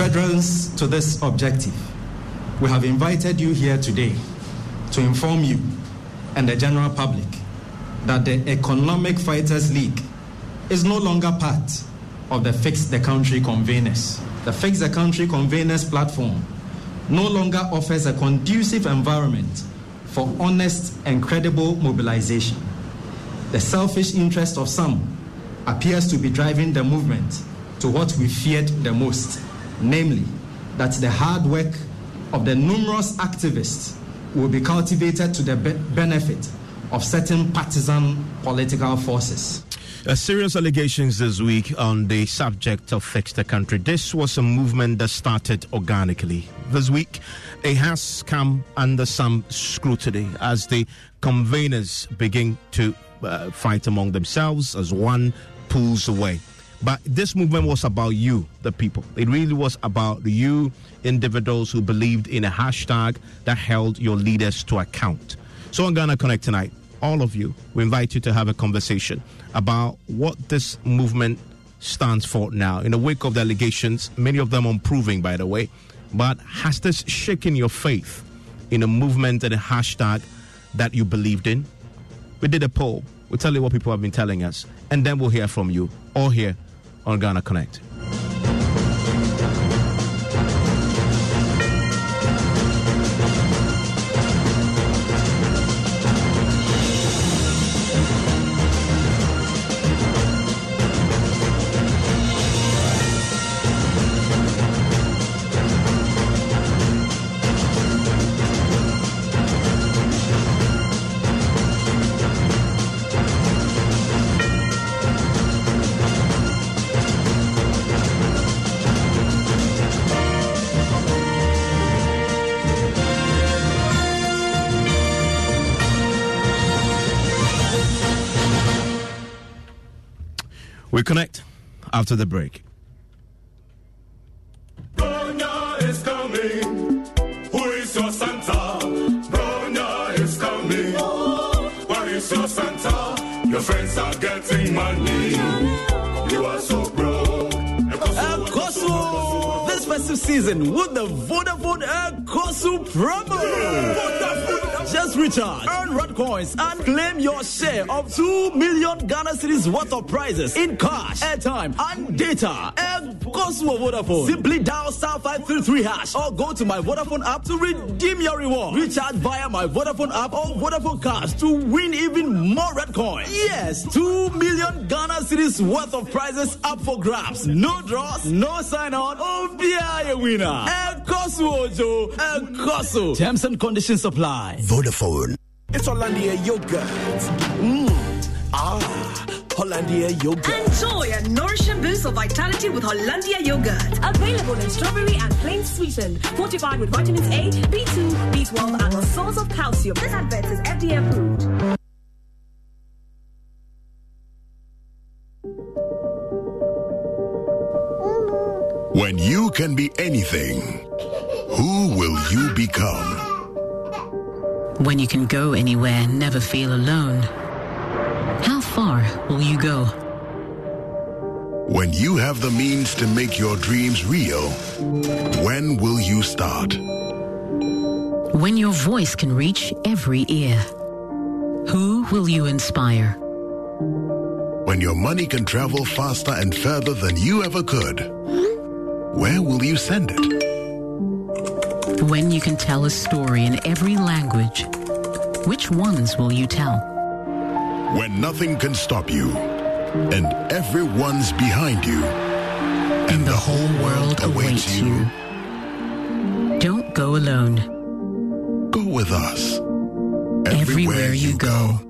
Furtherance to this objective, we have invited you here today to inform you and the general public that the Economic Fighters League is no longer part of the Fix the Country conveners. The Fix the Country conveners platform no longer offers a conducive environment for honest and credible mobilization. The selfish interest of some appears to be driving the movement to what we feared the most, namely, that the hard work of the numerous activists will be cultivated to the be- benefit of certain partisan political forces. Serious allegations this week on the subject of Fix the Country. This was a movement that started organically. This week, it has come under some scrutiny as the conveners begin to uh, fight among themselves as one pulls away. But this movement was about you, the people. It really was about you, individuals who believed in a hashtag that held your leaders to account. So on Ghana Connect tonight, all of you, we invite you to have a conversation about what this movement stands for now. In the wake of the allegations, many of them unproving, by the way, but has this shaken your faith in a movement and a hashtag that you believed in? We did a poll. We'll tell you what people have been telling us, and then we'll hear from you all here on Ghana Connect. After the break. Bronya is coming. Who is your Santa? Bronya is coming. Where is your friends are getting money. You are so broke. Kosu! This festive season with the Vodafone Air Kosu promo. Earn red coins, and claim your share of 2 million Ghana cedis worth of prizes in cash, airtime, and data. Air Kosu Vodafone. Simply dial star 533 hash or go to my Vodafone app to redeem your reward. Recharge via my Vodafone app or Vodafone cash to win even more red coins. Yes, 2 million Ghana cedis worth of prizes up for grabs. No draws, no sign on. Oh, be a winner. Air Kosu Ojo. Air Kosu. Terms and conditions apply. Vodafone. It's Hollandia yogurt. Mmm. Ah, Hollandia yogurt. Enjoy a nourishing boost of vitality with Hollandia yogurt. Available in strawberry and plain sweetened, fortified with vitamins A, B2, B12, and a source of calcium. This advert is FDA approved. When you can be anything, who will you become? When you can go anywhere and never feel alone, how far will you go? When you have the means to make your dreams real, when will you start? When your voice can reach every ear, who will you inspire? When your money can travel faster and further than you ever could, where will you send it? When you can tell a story in every language, which ones will you tell? When nothing can stop you, and everyone's behind you, and the whole world awaits you. Don't go alone. Go with us. Everywhere you go.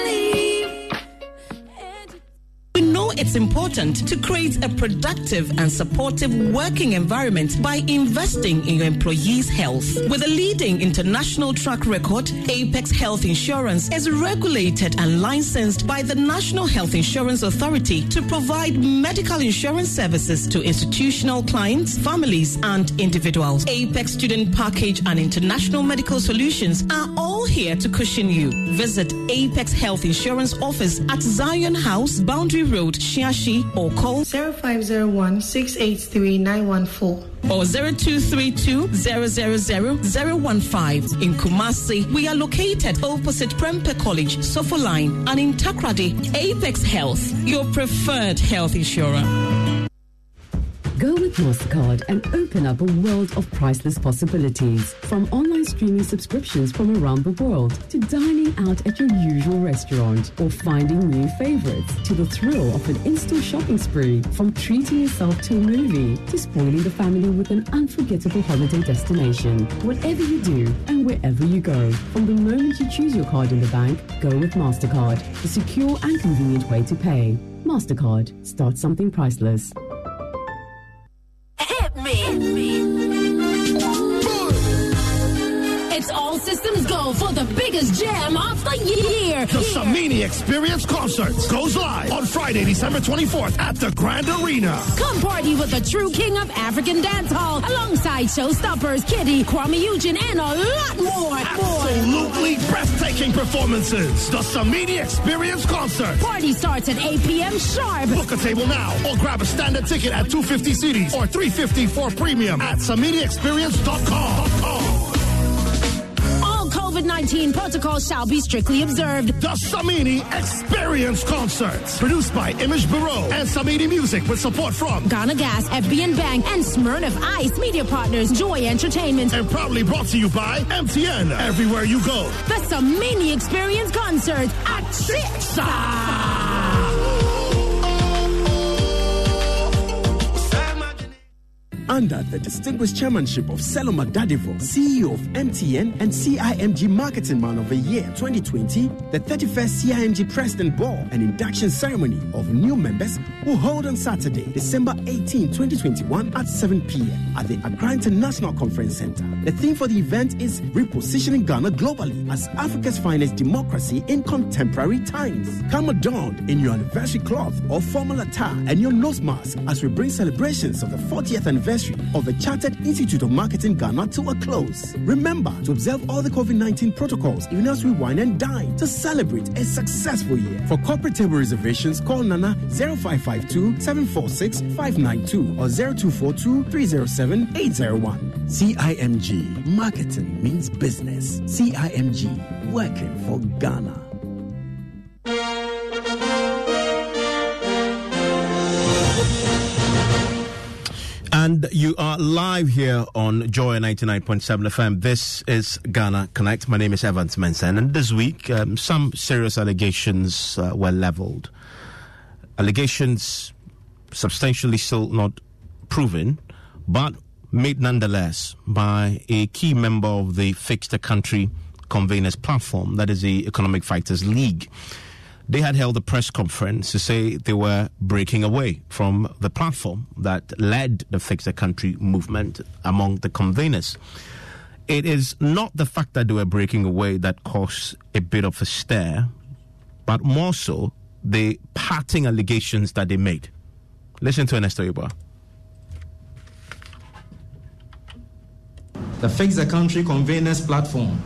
it's important to create a productive and supportive working environment by investing in your employees' health. With a leading international track record, Apex Health Insurance is regulated and licensed by the National Health Insurance Authority to provide medical insurance services to institutional clients, families, and individuals. Apex Student Package and International Medical Solutions are all here to cushion you. Visit Apex Health Insurance Office at Zion House, Boundary Road, Or call 0501 683 914 or 0232 000 015. In Kumasi, we are located opposite Prempeh College, Sofo Line, and in Takoradi, Apex Health, your preferred health insurer. Go with MasterCard and open up a world of priceless possibilities. From online streaming subscriptions from around the world to dining out at your usual restaurant or finding new favorites to the thrill of an in-store shopping spree. From treating yourself to a movie to spoiling the family with an unforgettable holiday destination. Whatever you do and wherever you go, from the moment you choose your card in the bank, go with MasterCard, the secure and convenient way to pay. MasterCard, start something priceless. Me. It's all systems go for the biggest jam of the year. The Samini Experience Concert goes live on Friday, December 24th at the Grand Arena. Come party with the true king of African dancehall alongside showstoppers KiDi, Kwame Eugene, and a lot more. Absolutely breathtaking performances. The Samini Experience Concert. Party starts at 8 p.m. sharp. Book a table now or grab a standard ticket at 250 cedis or 350 for premium at SaminiExperience.com. All COVID 19 protocols shall be strictly observed. The Samini Experience Concert. Produced by Image Bureau and Samini Music with support from Ghana Gas, FBN Bank, and Smirnoff Ice Media Partners, Joy Entertainment. And proudly brought to you by MTN. Everywhere you go. The Samini Experience Concert at Chixa. Under the distinguished chairmanship of Selorm Adadevoh, CEO of MTN and CIMG Marketing Man of the Year 2020, the 31st CIMG President Ball and induction ceremony of new members will hold on Saturday, December 18, 2021 at 7 p.m. at the Accra International Conference Center. The theme for the event is Repositioning Ghana Globally as Africa's finest democracy in contemporary times. Come adorned in your anniversary cloth or formal attire and your nose mask as we bring celebrations of the 40th anniversary of the Chartered Institute of Marketing Ghana to a close. Remember to observe all the COVID 19 protocols even as we wine and dine to celebrate a successful year. For corporate table reservations, call Nana 0552 746 592 or 0242 307 801. CIMG Marketing means business. CIMG working for Ghana. And you are live here on Joy 99.7 FM. This is Ghana Connect. My name is Evans Mensah. And this week, um, some serious allegations uh, were leveled. Allegations substantially still not proven, but made nonetheless by a key member of the Fix the Country Conveners platform, that is the Economic Fighters League they had held a press conference to say they were breaking away from the platform that led the Fix the Country movement among the conveners. It is not the fact that they were breaking away that caused a bit of a stir, but more so the parting allegations that they made. Listen to Ernesto Yeboah. The Fix the Country Conveners platform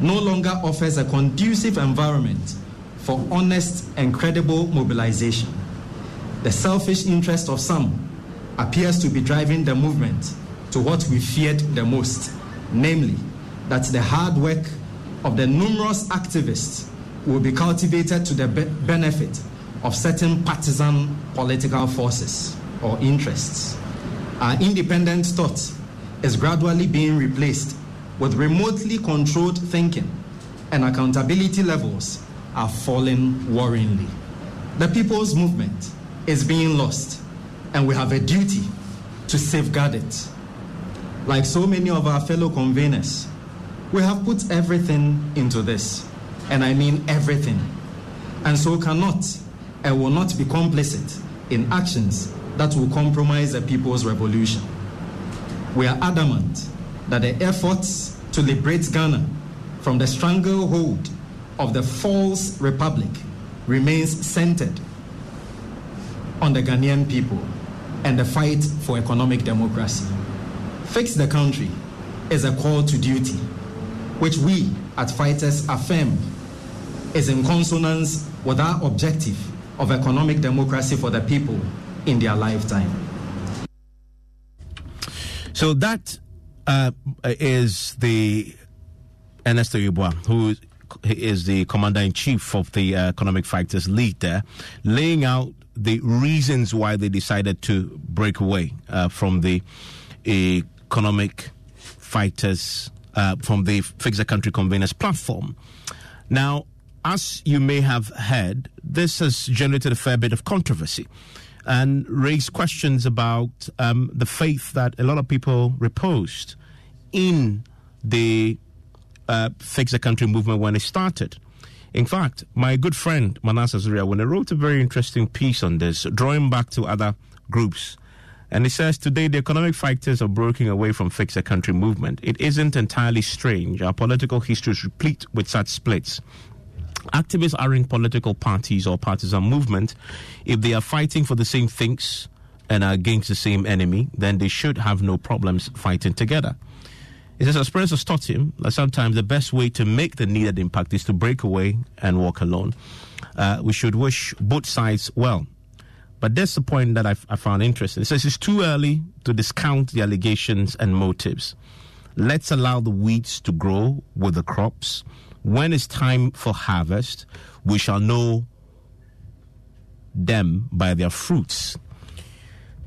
no longer offers a conducive environment for honest and credible mobilization. The selfish interest of some appears to be driving the movement to what we feared the most, namely, that the hard work of the numerous activists will be cultivated to the be- benefit of certain partisan political forces or interests. Our independent thought is gradually being replaced with remotely controlled thinking, and accountability levels are falling worryingly. The people's movement is being lost, and we have a duty to safeguard it. Like so many of our fellow conveners, we have put everything into this, and I mean everything, and so cannot and will not be complicit in actions that will compromise the people's revolution. We are adamant that the efforts to liberate Ghana from the stranglehold of the false republic remains centered on the Ghanaian people and the fight for economic democracy. Fix the country is a call to duty, which we at Fighters affirm is in consonance with our objective of economic democracy for the people in their lifetime. So that uh, is the Ernesto Yeboah, who is the commander in chief of the uh, Economic Fighters League there, laying out the reasons why they decided to break away uh, from the Economic Fighters, uh, from the Fix the Country Conveners platform. Now, as you may have heard, this has generated a fair bit of controversy and raised questions about um, the faith that a lot of people reposed in the uh, Fix the Country movement when it started. In fact, my good friend Manasseh he wrote a very interesting piece on this, drawing back to other groups, and he says today the economic factors are breaking away from Fix the Country movement. It isn't entirely strange. Our political history is replete with such splits. Activists aren't political parties or partisan movement. If they are fighting for the same things and are against the same enemy, then they should have no problems fighting together. He says, experience has taught him that sometimes the best way to make the needed impact is to break away and walk alone. Uh, we should wish both sides well. But that's the point that I, I found interesting. It says it's too early to discount the allegations and motives. Let's allow the weeds to grow with the crops. When it's time for harvest, we shall know them by their fruits.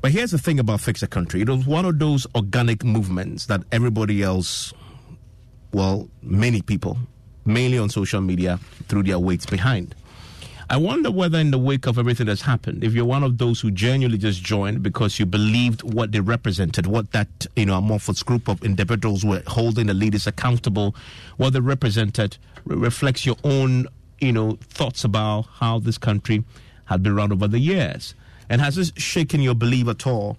But here's the thing about Fix the Country. It was one of those organic movements that everybody else, well, many people, mainly on social media, threw their weights behind. I wonder whether, in the wake of everything that's happened, if you're one of those who genuinely just joined because you believed what they represented, what that you know amorphous group of individuals were holding the leaders accountable, what they represented re- reflects your own you know thoughts about how this country had been run over the years, and has this shaken your belief at all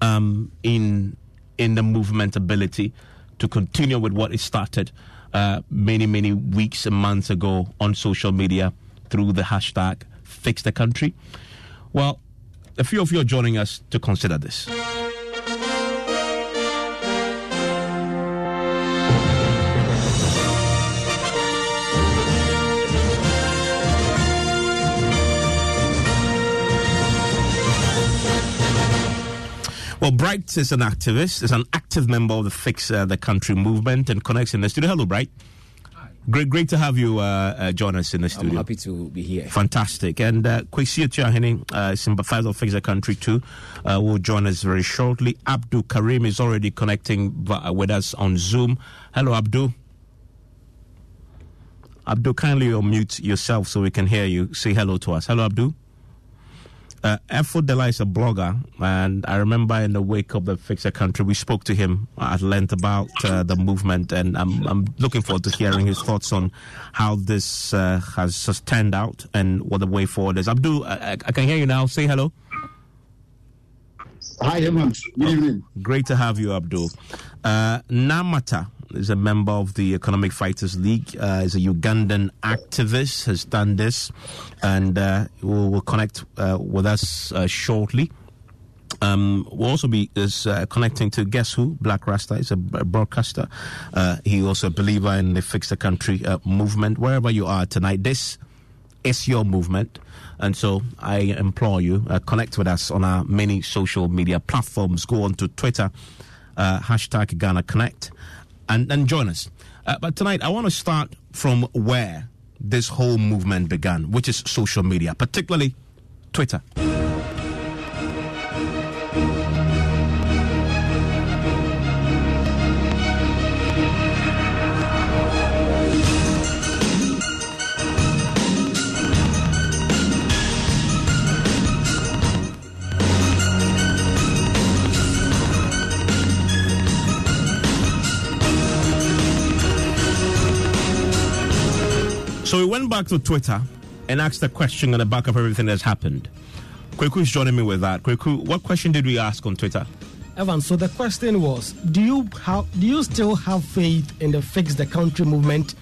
um, in in the movement ability to continue with what it started uh, many many weeks and months ago on social media through the hashtag fix the country? Well a few of you are joining us to consider this Well, Bright is an activist, is an active member of the Fix uh, the Country movement and connects in the studio. Hello, Bright. Hi. Great, great to have you uh, uh, join us in the studio. I'm happy to be here. Fantastic. And uh, Kwesi Otuahene, uh, sympathizer of Fix the Country too, uh, will join us very shortly. Abdul Karim is already connecting with us on Zoom. Hello, Abdul. Abdul, kindly unmute yourself so we can hear you. Say hello to us. Hello, Abdul. Uh, Dela is a blogger, and I remember in the wake of the Fix the Country, we spoke to him at length about uh, the movement, and I'm, I'm looking forward to hearing his thoughts on how this uh, has turned out and what the way forward is. Abdul, I, I can hear you now. Say hello. Hi, Hemant. Good evening. Great to have you, Abdul. Uh, Namata is a member of the Economic Fighters League. Uh, is a Ugandan activist. Has done this, and uh, will, will connect uh, with us uh, shortly. Um, we'll also be is uh, connecting to guess who Black Rasta is a broadcaster. Uh, he also a believer in the Fix the Country uh, movement. Wherever you are tonight, this is your movement. And so I implore you, uh, connect with us on our many social media platforms. Go on to Twitter, uh, hashtag Ghana Connect, and, and join us. Uh, but tonight, I want to start from where this whole movement began, which is social media, particularly Twitter. So we went back to Twitter and asked a question on the back of everything that's happened. Kweku is joining me with that. Kweku, what question did we ask on Twitter? Evan, so the question was, do you have do you still have faith in the Fix the Country movement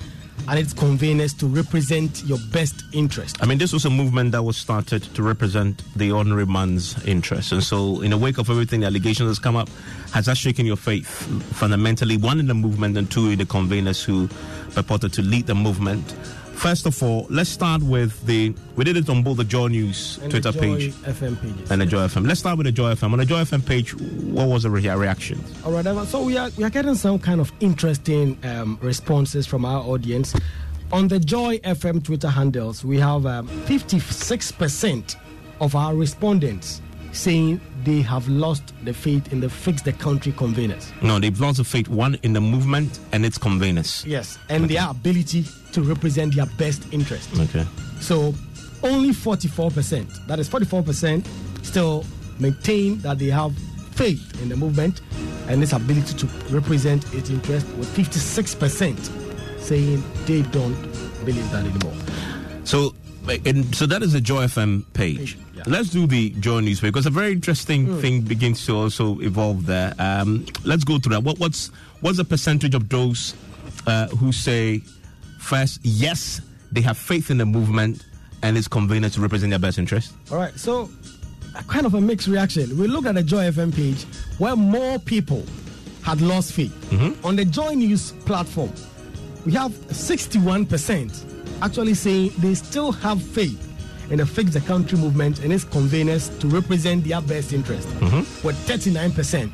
and its conveners to represent your best interest? I mean, this was a movement that was started to represent the ordinary man's interest. And so, in the wake of everything, the allegations has come up, has that shaken your faith fundamentally, one in the movement and two in the conveners who purported to lead the movement? First of all, let's start with the. We did it on both the Joy News And Twitter Joy page FM pages. and the Joy FM. Let's start with the Joy FM. On the Joy FM page, what was the re- reaction? All right, Evan. So we are we are getting some kind of interesting um, responses from our audience. On the Joy FM Twitter handles, we have um, 56% of our respondents saying they have lost the faith in the Fix the Country conveners. No, they've lost the faith, one, in the movement and its conveners. Yes, and their ability to represent their best interest. Okay. So only 44%, that is 44%, still maintain that they have faith in the movement and its ability to represent its interest, with 56% saying they don't believe that anymore. So, eh, and so that is the Joy FM page. Let's do the Joy News page because a very interesting Hmm. thing begins to also evolve there. Um, let's go through that. What, what's what's the percentage of those uh, who say first yes they have faith in the movement and its convenient to represent their best interest? All right, so kind of a mixed reaction. We look at the Joy FM page where more people had lost faith. On the Joy News platform, we have 61% actually saying they still have faith in the Fix the Country movement and its conveners to represent their best interest, mm-hmm. with 39%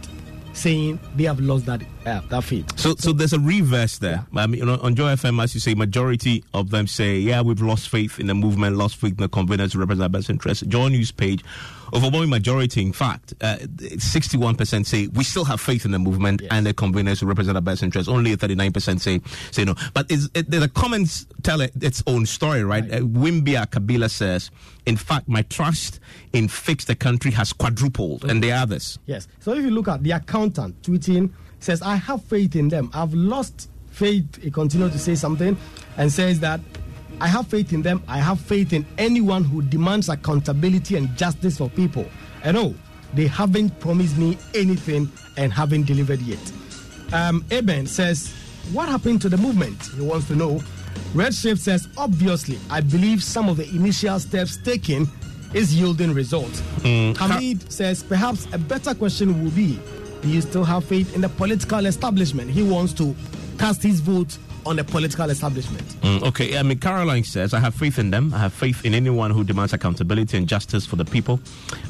saying they have lost that, uh, that faith. So, so there's a reverse there. I mean, on, on Joy FM, as you say, majority of them say, "Yeah, we've lost faith in the movement, lost faith in the conveners to represent our best interests. Joy News page, overwhelming majority, in fact, uh, 61% say we still have faith in the movement and the conveners to represent our best interests. Only 39% say say no. But is, it, the comments tell it, its own story, right? Uh, Wimbia Kabila says, "In fact, my trust in Fix the Country has quadrupled," and the others. Yes. So if you look at the accountant tweeting, says, I have faith in them. I've lost faith. He continued to say something and says that I have faith in them. I have faith in anyone who demands accountability and justice for people. And oh, they haven't promised me anything and haven't delivered yet. Um, Eben says, What happened to the movement? He wants to know. Redshift says, Obviously, I believe some of the initial steps taken is yielding results. Hamid says, Perhaps a better question will be you still have faith in the political establishment? He wants to cast his vote on the political establishment. Mm, okay, I mean, Caroline says, I have faith in them. I have faith in anyone who demands accountability and justice for the people.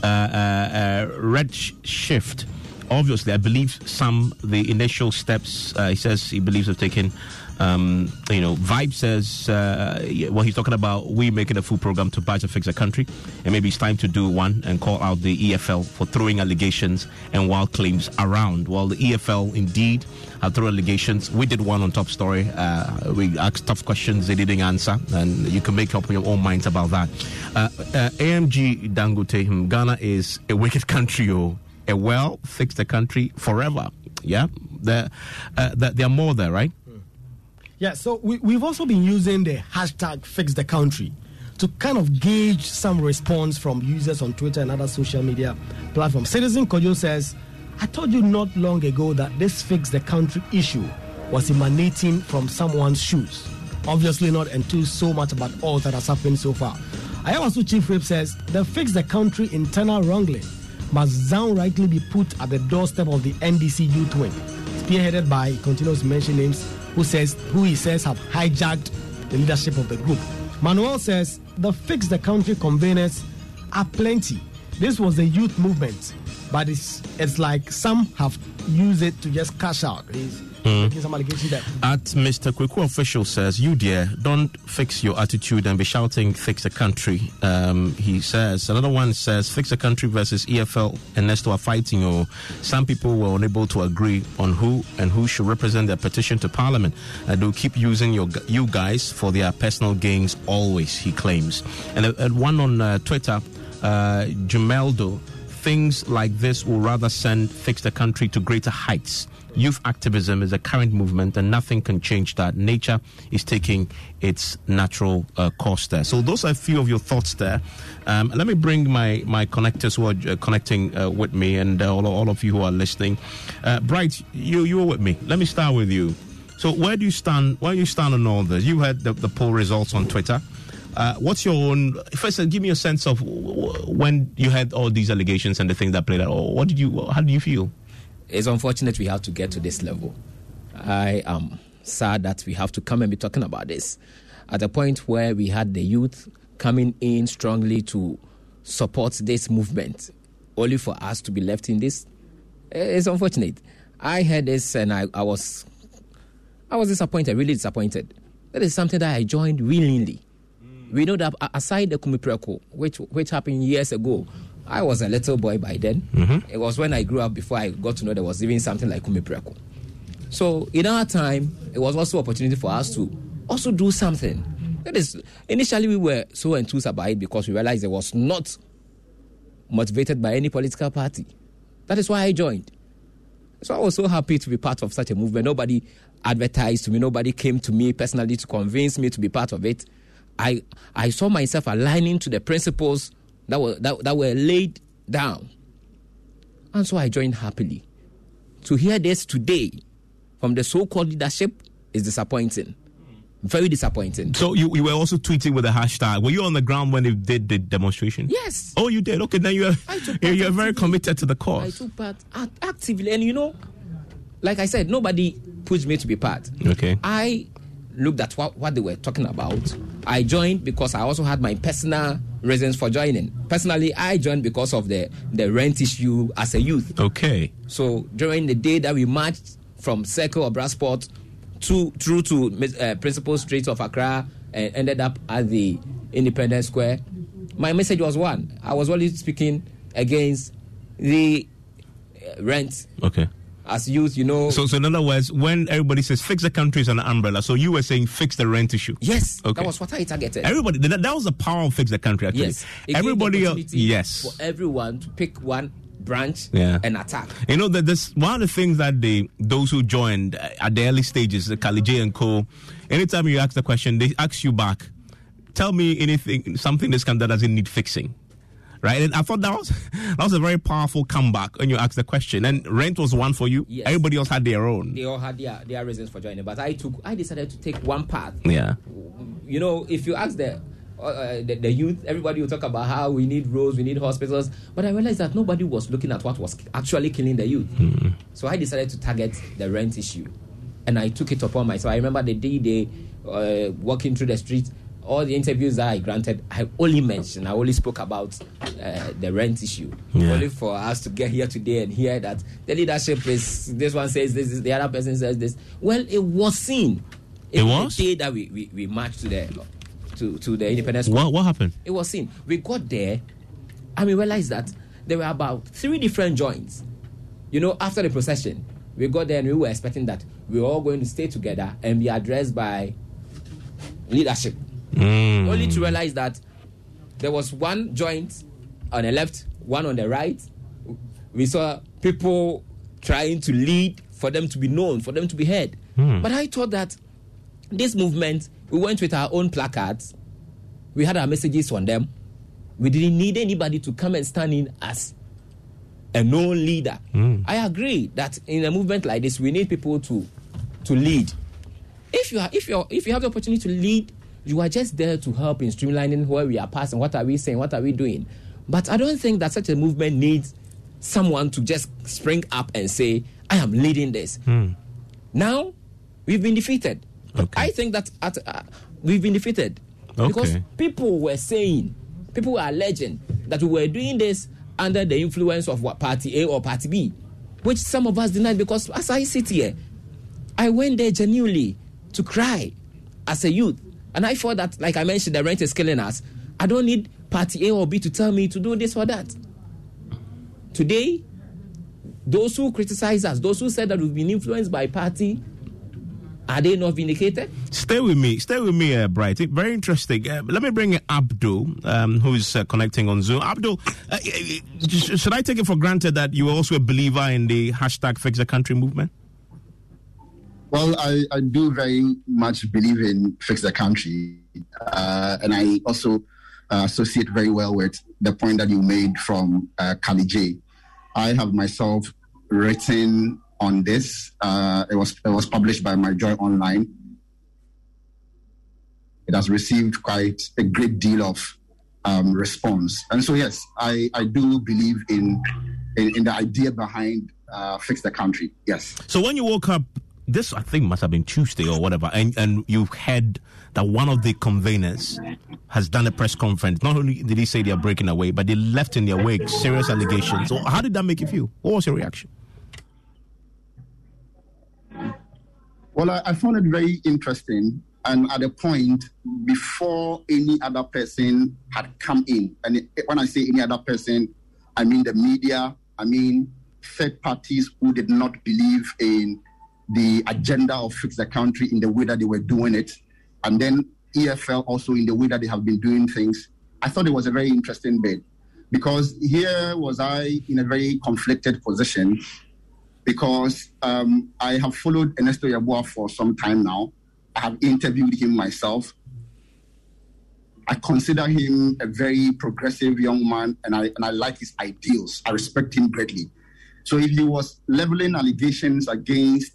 Uh, uh, uh, Red Shift, obviously, I believe some, the initial steps, uh, he says he believes have taken. Um, you know, Vibe says, uh, well, he's talking about we making a full program to budget fix the country, and maybe it's time to do one and call out the EFL for throwing allegations and wild claims around. Well, the EFL indeed have thrown allegations. We did one on Top Story. Uh, we asked tough questions, they didn't answer, and you can make up your own minds about that. Uh, uh, AMG Dangote, Ghana is a wicked country, oh. A well fix the country forever. Yeah, there, uh, there, there are more there, right? Yeah, so we, we've also been using the hashtag fix the country to kind of gauge some response from users on Twitter and other social media platforms. Citizen Kojo says, I told you not long ago that this fix the country issue was emanating from someone's shoes. Obviously, not enthused so much about all that has happened so far. Ayawasu Chief Whip says, the fix the country internal wrangling must downrightly be put at the doorstep of the NDC youth wing, spearheaded by, continuous mention names, who says who he says have hijacked the leadership of the group. Manuel says the Fix the Country conveners are plenty. This was the youth movement, but it's it's like some have used it to just cash out. He's making some allegation there. At Mr. Kweku official says, you dear, don't fix your attitude and be shouting, fix the country. Um, he says, another one says, fix the country versus EFL and Nesto are fighting. Or some people were unable to agree on who and who should represent their petition to parliament. And they'll keep using your you guys for their personal gains always, he claims. And uh, one on uh, Twitter, uh, Jumeldo, things like this will rather send fix the country to greater heights. Youth activism is a current movement, and nothing can change that. Nature is taking its natural uh, course there. So those are a few of your thoughts there. Um, let me bring my my connectors who are uh, connecting uh, with me, and uh, all, all of you who are listening. Uh, Bright, you you are with me. Let me start with you. So where do you stand? Where do you stand on all this? You had the, the poll results on Twitter. Uh, what's your own? First, give me a sense of when you had all these allegations and the things that played out. What did you? How did you feel? It's unfortunate we have to get to this level. I am sad that we have to come and be talking about this at a point where we had the youth coming in strongly to support this movement, only for us to be left in this. It's unfortunate. I heard this and I, I was, I was disappointed, really disappointed. That is something that I joined willingly. We know that aside the Kume Preko, which which happened years ago, I was a little boy by then. Mm-hmm. It was when I grew up before I got to know there was even something like Kume Preko. So in our time, it was also opportunity for us to also do something. That is, initially we were so enthused about it because we realized it was not motivated by any political party. That is why I joined. So I was so happy to be part of such a movement. Nobody advertised to me. Nobody came to me personally to convince me to be part of it. I I saw myself aligning to the principles that were that, that were laid down, and so I joined happily. To hear this today from the so-called leadership is disappointing. Very disappointing. So you, you were also tweeting with a hashtag. Were you on the ground when they did the demonstration? Yes. Oh, you did. Okay, then you're you're, you're very committed to the cause. I took part act- actively, and you know, like I said, nobody pushed me to be part. Okay. I looked at what, what they were talking about. I joined because I also had my personal reasons for joining. Personally, I joined because of the, the rent issue as a youth. Okay. So during the day that we marched from Circle Obra Spot to through to uh, Principal Street of Accra and ended up at the Independence Square, my message was one. I was only speaking against the uh, rent Okay. As youth, you know. So, so in other words, when everybody says fix the country is an umbrella, so you were saying fix the rent issue. Yes, Okay. that was what I targeted. Everybody, that, that was the power of fix the country. Actually, Yes. It the everybody. else, yes. For everyone to pick one branch Yeah. and attack. You know that this one of the things that they those who joined uh, at the early stages, the Kali J and Co. Anytime you ask the question, they ask you back. Tell me anything, something this can that doesn't need fixing, right? And I thought that was that was a very powerful comeback when you asked the question. And rent was one for you. Yes. Everybody else had their own. They all had their, their reasons for joining, but I took I decided to take one path. Yeah. You know, if you ask the uh, uh, the, the youth, everybody will talk about how we need roads, we need hospitals, but I realized that nobody was looking at what was actually killing the youth. So I decided to target the rent issue, and I took it upon myself. I remember the day they uh, walking through the street. All the interviews that I granted, I only mentioned, I only spoke about uh, the rent issue. Yeah. Only for us to get here today and hear that the leadership is this one says this, the other person says this. Well, it was seen. It Even was? the day that we, we, we marched to the to, to the Independence. What what happened? It was seen. We got there and we realized that there were about three different joints. You know, after the procession, we got there and we were expecting that we were all going to stay together and be addressed by leadership. Mm. Only to realize that there was one joint on the left, one on the right. We saw people trying to lead for them to be known, for them to be heard. Hmm. But I thought that this movement, we went with our own placards, we had our messages on them. We didn't need anybody to come and stand in as a known leader. Hmm. I agree that in a movement like this, we need people to to lead. If you are, if you if you have the opportunity to lead, you are just there to help in streamlining where we are passing. What are we saying? What are we doing? But I don't think that such a movement needs someone to just spring up and say, "I am leading this." Hmm. Now we've been defeated. I think that at, uh, we've been defeated. Because people were saying, people were alleging that we were doing this under the influence of what party A or party B, which some of us denied because as I sit here, I went there genuinely to cry as a youth. And I thought that, like I mentioned, the rent is killing us. I don't need party A or B to tell me to do this or that. Today, those who criticize us, those who said that we've been influenced by party, are they not vindicated? Stay with me. Stay with me, uh, Bright. Very interesting. Uh, let me bring in Abdul, um, who is uh, connecting on Zoom. Abdul, uh, should I take it for granted that you are also a believer in the hashtag Fix the Country movement? Well, I, I do very much believe in Fix the Country. Uh, and I also uh, associate very well with the point that you made from uh, Kali J. I have myself written on this. Uh, it was it was published by My Joy Online. It has received quite a great deal of um, response, and so yes, I, I do believe in in, in the idea behind uh, fix the country. Yes. So when you woke up, this I think must have been Tuesday or whatever, and and you've heard that one of the conveners has done a press conference. Not only did he say they are breaking away, but they left in their wake serious allegations. So how did that make you feel? What was your reaction? Well, I, I found it very interesting. And at a point before any other person had come in, and when I say any other person, I mean the media, I mean third parties who did not believe in the agenda of fix the country in the way that they were doing it, and then EFL also in the way that they have been doing things. I thought it was a very interesting bit because here was I in a very conflicted position because um, I have followed Ernesto Yeboah for some time now. I have interviewed him myself. I consider him a very progressive young man, and I and I like his ideals. I respect him greatly. So if he was leveling allegations against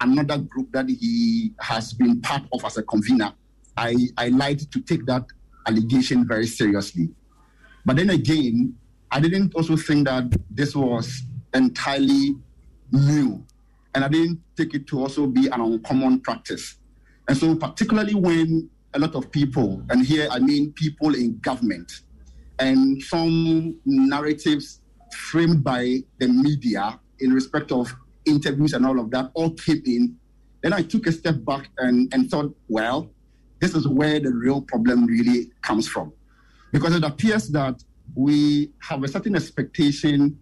another group that he has been part of as a convener, I I like to take that allegation very seriously. But then again, I didn't also think that this was entirely new. And I didn't take it to also be an uncommon practice. And so, particularly when a lot of people, and here I mean people in government, and some narratives framed by the media in respect of interviews and all of that all came in, then I took a step back and, and thought, well, this is where the real problem really comes from. Because it appears that we have a certain expectation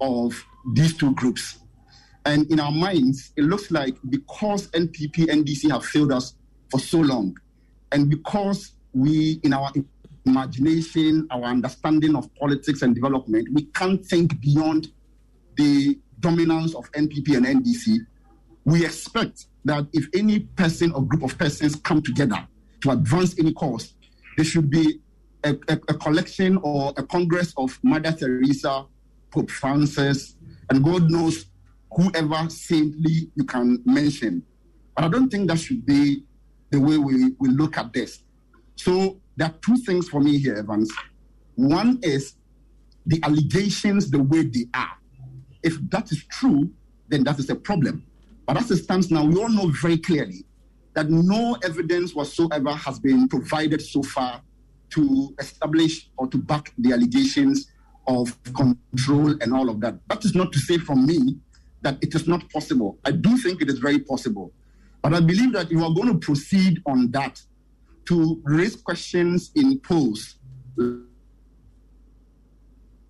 of these two groups and in our minds, it looks like because NPP, NDC have failed us for so long, and because we, in our imagination, our understanding of politics and development, we can't think beyond the dominance of NPP and NDC. We expect that if any person or group of persons come together to advance any cause, there should be a, a, a collection or a congress of Mother Teresa, Pope Francis, and God knows whoever saintly you can mention. But I don't think that should be the way we, we look at this. So there are two things for me here, Evans. One is the allegations the way they are. If that is true, then that is a problem. But as it stands now, we all know very clearly that no evidence whatsoever has been provided so far to establish or to back the allegations of control and all of that. That is not to say from me that it is not possible. I do think it is very possible. But I believe that you are going to proceed on that to raise questions in polls,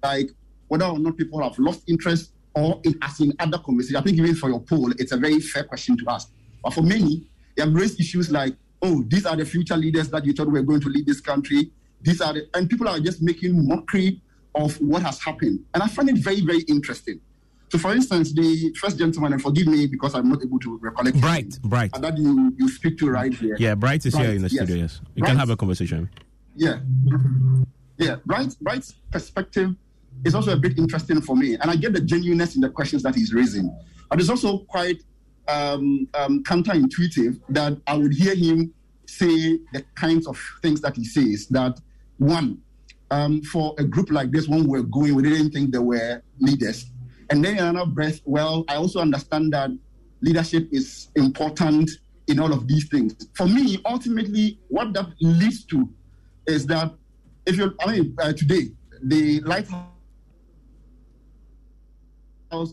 like whether or not people have lost interest or in as in other conversations, I think even for your poll, it's a very fair question to ask. But for many, they have raised issues like, oh, these are the future leaders that you thought were going to lead this country. These are the, and people are just making mockery of what has happened. And I find it very, very interesting. So, for instance, the first gentleman, and forgive me because I'm not able to recollect. Bright, him, Bright. That you, you speak to right here. Yeah, Bright is Bright, here in the yes. studio, yes. You Bright, can have a conversation. Yeah. Yeah, Bright, Bright's perspective is also a bit interesting for me. And I get the genuineness in the questions that he's raising. But it's also quite um, um, counterintuitive that I would hear him say the kinds of things that he says. That one, um, for a group like this, when we're going, we didn't think there were leaders. And then in another breath, well, I also understand that leadership is important in all of these things. For me, ultimately, what that leads to is that if you, I mean, uh, today the lighthouse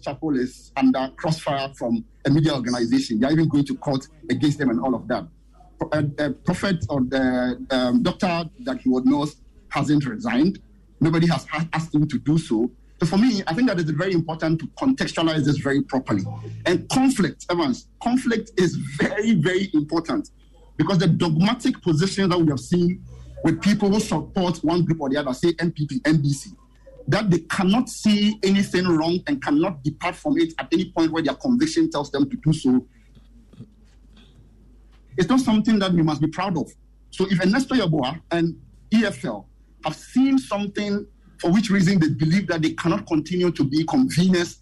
chapel is under crossfire from a media organization. They are even going to court against them and all of that. A, a prophet or the um, doctor that he would know hasn't resigned. Nobody has asked him to do so. So for me, I think that it's very important to contextualize this very properly. And conflict, Evans, conflict is very, very important because the dogmatic position that we have seen with people who support one group or the other, say NPP, NDC, that they cannot see anything wrong and cannot depart from it at any point where their conviction tells them to do so. It's not something that we must be proud of. So if Ernesto Yeboah and EFL have seen something for which reason they believe that they cannot continue to be conveners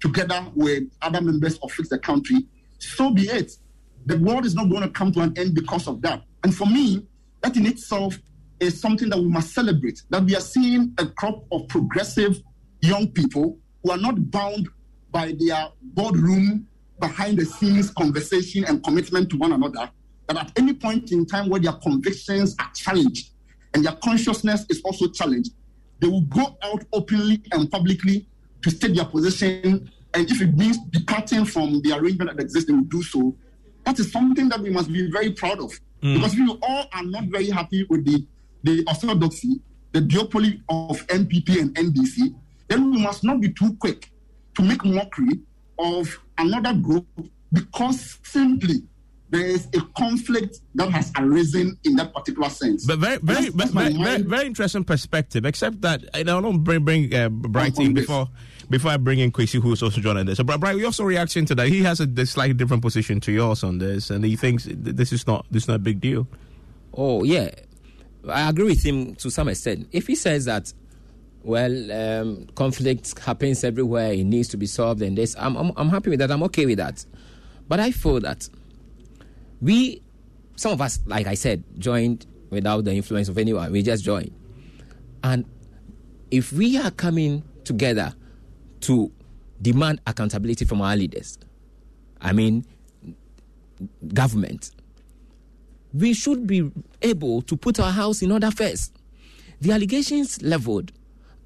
together with other members of Fix the Country, so be it. The world is not going to come to an end because of that. And for me, that in itself is something that we must celebrate. That we are seeing a crop of progressive young people who are not bound by their boardroom, behind the scenes conversation and commitment to one another. That at any point in time where their convictions are challenged and their consciousness is also challenged, they will go out openly and publicly to state their position. And if it means departing from the arrangement that exists, they will do so. That is something that we must be very proud of. Mm. Because we all are not very happy with the, the orthodoxy, the duopoly of NPP and NDC, then we must not be too quick to make mockery of another group because simply there is a conflict that has arisen in that particular sense. But very, very, that's, that's very, very, very, interesting perspective. Except that I don't bring bring uh, Bright in before before I bring in Kwesi, who is also joining this. So, Bright, we also reaction to that. He has a, a slightly different position to yours on this, and he thinks this is not this is not a big deal. Oh yeah, I agree with him to some extent. If he says that well, um, conflict happens everywhere. It needs to be solved, and this, I'm, I'm, I'm happy with that. I'm okay with that. But I feel that we, some of us, like I said, joined without the influence of anyone. We just joined. And if we are coming together to demand accountability from our leaders, I mean, government, we should be able to put our house in order first. The allegations leveled,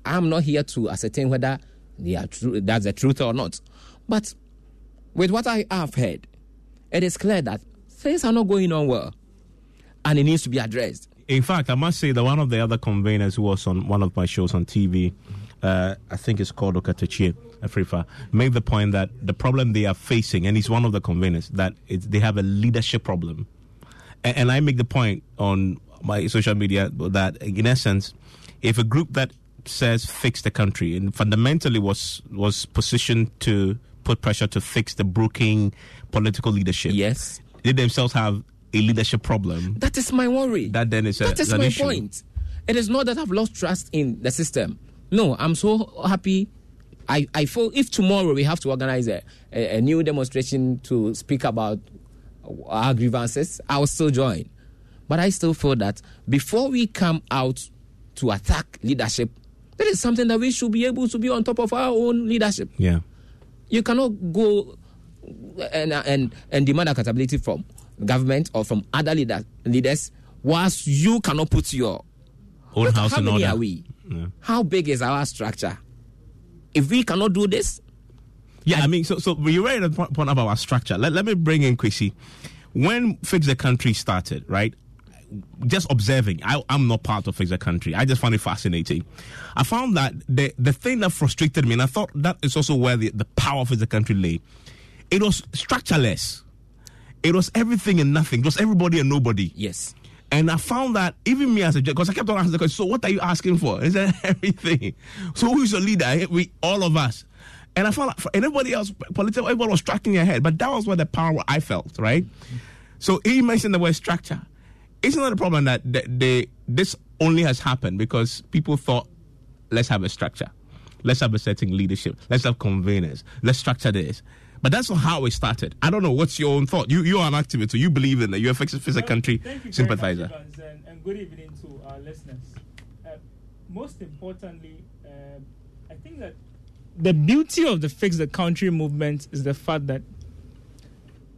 I'm not here to ascertain whether they are true, that's the truth or not. But with what I have heard, it is clear that things are not going on well and it needs to be addressed. In fact, I must say that one of the other conveners who was on one of my shows on TV, uh, I think it's called Okatakyie Afrifa, made the point that the problem they are facing, and he's one of the conveners, that they have a leadership problem. And, and I make the point on my social media that, in essence, if a group that says fix the country and fundamentally was was positioned to put pressure to fix the broken political leadership. Yes they themselves have a leadership problem. That is my worry. That then is a, that is my issue. point. It is not that I've lost trust in the system. No, I'm so happy. I, I feel if tomorrow we have to organize a, a, a new demonstration to speak about our grievances, I will still join. But I still feel that before we come out to attack leadership, that is something that we should be able to be on top of our own leadership. Yeah. You cannot go and, and, and demand accountability from government or from other leader, leaders whilst you cannot put your own house how in many order. are we? Yeah. How big is our structure? If we cannot do this, yeah, I, I mean, so so you raised the point about our structure. Let, let me bring in Kwesi. When Fix the Country started, right? Just observing, I, am not part of Fix the Country. I just found it fascinating. I found that the the thing that frustrated me, and I thought that is also where the, the power of Fix the Country lay it was structureless. It was everything and nothing. It was everybody and nobody. Yes. And I found that even me as a judge, because I kept on asking the question, so what are you asking for? Is that everything? So who's your leader? We all of us. And I found like for anybody else, political, everybody was striking their head. But that was where the power I felt, right? So he mentioned the word structure. It's not that the problem that they, this only has happened because people thought, let's have a structure. Let's have a certain leadership. Let's have conveners. Let's structure this. But that's not how it started. I don't know. What's your own thought? You you're an activist, so you believe in it. You're a Fix the Country sympathizer. Much, and, and, good evening to our listeners. Uh, most importantly, uh, I think that the beauty of the Fix the Country movement is the fact that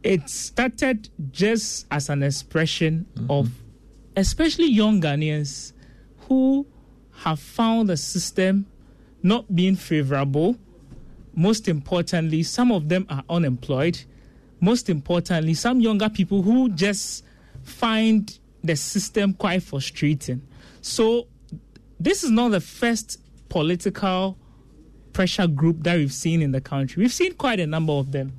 it started just as an expression mm-hmm. of especially young Ghanaians who have found the system not being favorable. Most importantly, some of them are unemployed. Most importantly, some younger people who just find the system quite frustrating. So, this is not the first political pressure group that we've seen in the country. We've seen quite a number of them.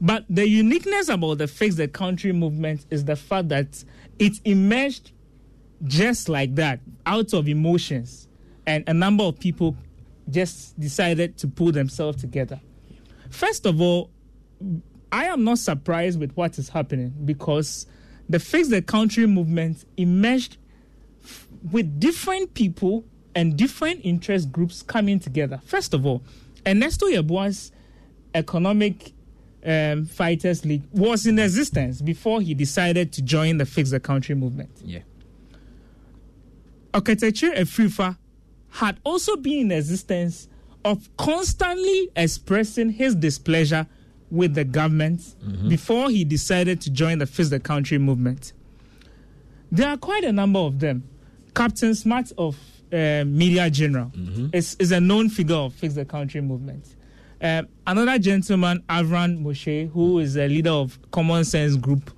But the uniqueness about the Fix the Country movement is the fact that it emerged just like that, out of emotions. And a number of people just decided to pull themselves together. First of all, I am not surprised with what is happening because the Fix the Country movement emerged with different people and different interest groups coming together. First of all, Ernesto Yeboah's economic um, fighters league was in existence before he decided to join the Fix the Country movement. Yeah. Okatakyie Afrifa had also been in existence of constantly expressing his displeasure with the government before he decided to join the Fix the Country movement. There are quite a number of them. Captain Smart of uh, Media General is, is a known figure of Fix the Country movement. Um, another gentleman, Avran Moshe, who is a leader of Common Sense Group,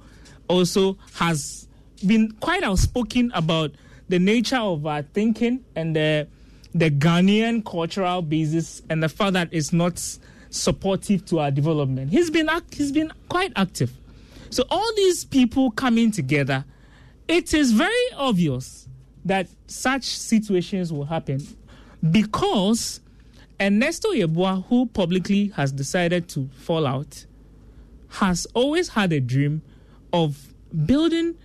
also has been quite outspoken about the nature of our thinking and the the Ghanaian cultural basis and the fact that it's not supportive to our development. He's been he's been quite active. So all these people coming together, it is very obvious that such situations will happen because Ernesto Yeboah, who publicly has decided to fall out, has always had a dream of building,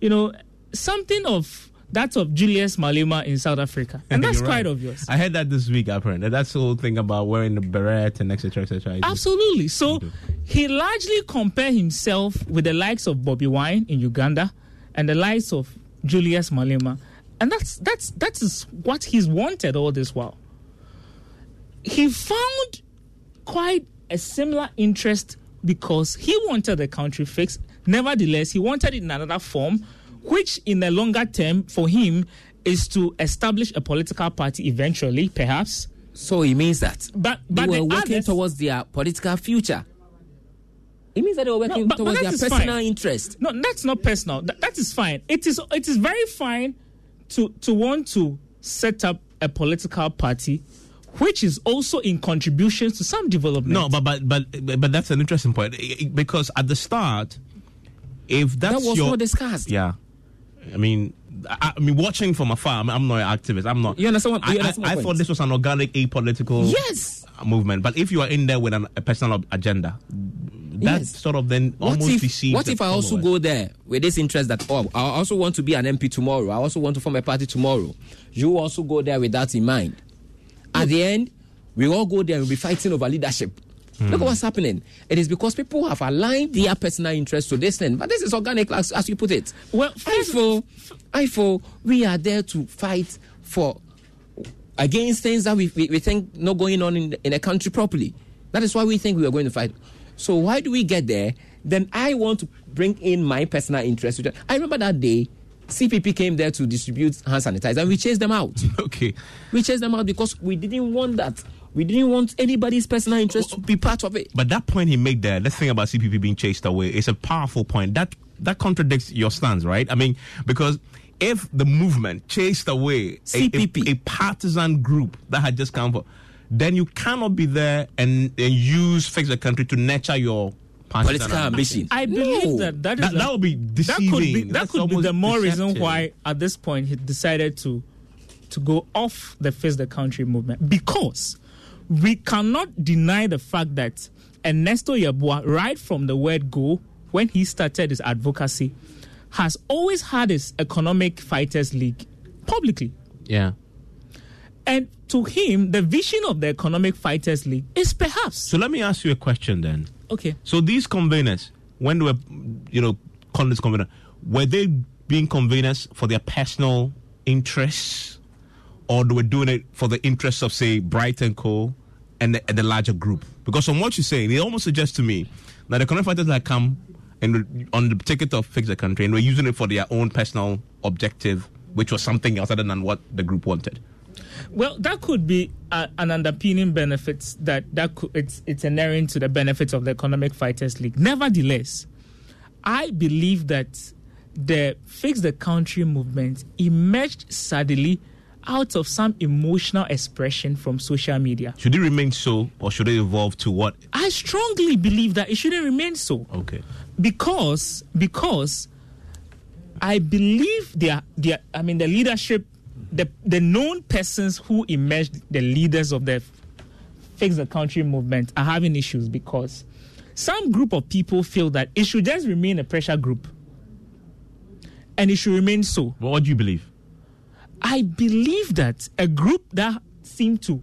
you know, something of that of Julius Malema in South Africa. And that's quite right. obvious. I heard that this week, apparently. That's the whole thing about wearing the beret and etc. etc. Absolutely. So he largely compared himself with the likes of Bobby Wine in Uganda and the likes of Julius Malema. And that's that's that is what he's wanted all this while. He found quite a similar interest because he wanted the country fixed. Nevertheless, he wanted it in another form, which in the longer term for him is to establish a political party eventually, perhaps. So it means that but they were the working others- towards their political future. It means that they were working No, but- but towards that their personal fine. interest. No, that's not personal. That, that is fine. It is it is very fine to to want to set up a political party which is also in contributions to some development. No, but but but but that's an interesting point I- I- because at the start, if that's that was your not discussed. yeah, I mean. I, I mean, watching from afar, I'm, I'm not an activist. I'm not. You understand what- I, you understand I, my I thought this was an organic, apolitical Yes. movement. But if you are in there with an, a personal ob- agenda, that Yes. sort of then What almost if, deceives. what if I also go there with this interest that oh I also want to be an MP tomorrow. I also want to form a party tomorrow. You also go there with that in mind. At the end, we all go there and we'll be fighting over leadership. Look at hmm. what's happening. It is because people have aligned their personal interests to this thing. But this is organic, as, as you put it. Well, I feel, I feel we are there to fight for against things that we, we, we think not going on in the, in a country properly. That is why we think we are going to fight. So why do we get there? Then I want to bring in my personal interest. I remember that day, CPP came there to distribute hand sanitizer, and we chased them out. Okay. We chased them out because we didn't want that. We didn't want anybody's personal interest to be part of it. But that point he made there, let's think about CPP being chased away. It's a powerful point. That that contradicts your stance, right? I mean, because if the movement chased away a, a, a partisan group that had just come for, then you cannot be there and, and use fix the country to nurture your partisan Political ambition. I believe that that is That- a- that would be That could be deceiving. that That's could be the almost more reason why at this point he decided to to go off the fix the country movement because we cannot deny the fact that Ernesto Yeboah, right from the word go, when he started his advocacy, has always had his economic fighters league publicly. Yeah. And to him, the vision of the economic fighters league is perhaps So let me ask you a question then. okay. So these conveners, when they were, you know, calling this convener, were they being conveners for their personal interests, or they were doing it for the interests of, say, Brighton Co. and the, and the larger group? Because from what you're saying, it almost suggests to me that the economic fighters that come and on the ticket of fix the country and we're using it for their own personal objective, which was something else other than what the group wanted. Well, that could be a, an underpinning benefit that that could, it's it's inherent to the benefits of the Economic Fighters League. Nevertheless, I believe that the Fix the Country movement emerged suddenly out of some emotional expression from social media. Should it remain so, or should it evolve to what? I strongly believe that it shouldn't remain so. Okay. Because because I believe they are, they are I mean the leadership the the known persons who emerged the leaders of the fix the country movement are having issues because some group of people feel that it should just remain a pressure group and it should remain so. Well, what do you believe? I believe that a group that seemed to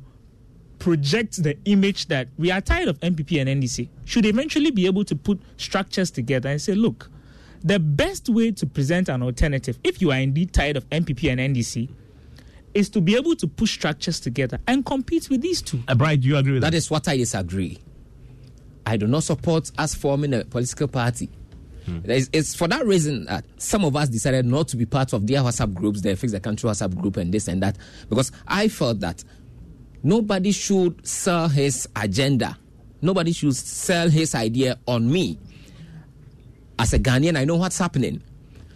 project the image that we are tired of NPP and NDC should eventually be able to put structures together and say, look, the best way to present an alternative, if you are indeed tired of NPP and NDC, is to be able to push structures together and compete with these two. Uh, Bright, do you agree with that? that? That is what I disagree. I do not support us forming a political party. Hmm. It's, it's, for that reason that some of us decided not to be part of their WhatsApp groups, their Fix the Country WhatsApp group, and this and that, because I felt that nobody should sell his agenda. Nobody should sell his idea on me. As a Ghanaian, I know what's happening.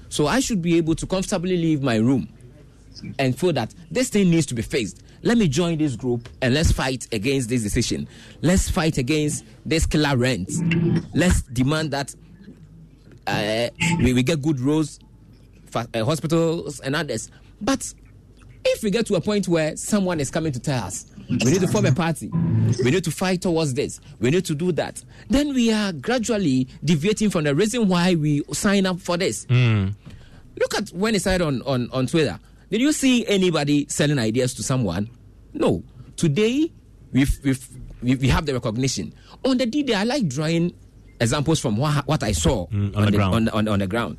So I should be able to comfortably leave my room and feel that this thing needs to be fixed. Let me join this group and let's fight against this decision. Let's fight against this killer rent. Let's demand that uh, we, we get good roads, fa- uh, hospitals, and others. But if we get to a point where someone is coming to tell us we need to form a party, we need to fight towards this, we need to do that, then we are gradually deviating from the reason why we sign up for this. Mm. Look at when it started on, on, on Twitter. Did you see anybody selling ideas to someone? No. Today, we've, we've, we have the recognition. On the D-Day, I like drawing examples from what, what I saw mm, on, on, the, ground. On, on, on, the ground.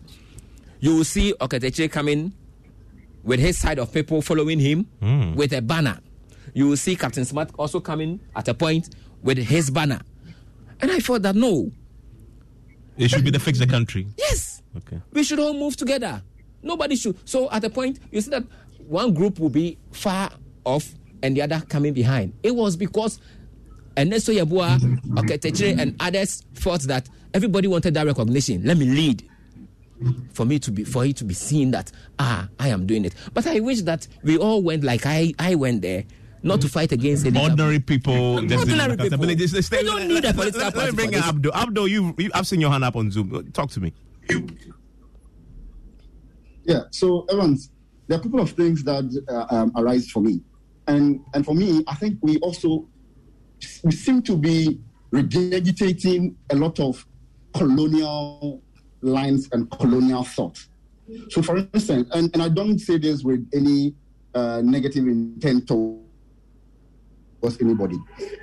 You will see Oketeche coming with his side of people following him mm. with a banner. You will see Captain Smart also coming at a point with his banner. And I thought that no. It should be the fix the country. Yes. Okay. We should all move together. Nobody should. So at a point, you see that one group will be far off and the other coming behind. It was because Ernesto Yeboah, Oketechere, and others thought that everybody wanted that recognition. Let me lead. For me to be, for it to be seen that ah, I am doing it. But I wish that we all went like I, I went there, not to fight against it. Ordinary people. Ordinary people. They, they, they don't need a political let, party. Let me bring for Abdo. Abdo, you, you, I've seen your hand up on Zoom. Talk to me. Yeah. So Evans, there are a couple of things that uh, um, arise for me, and and for me, I think we also we seem to be regurgitating a lot of colonial lines and colonial thought. So, for instance, and, and I don't say this with any uh, negative intent towards anybody.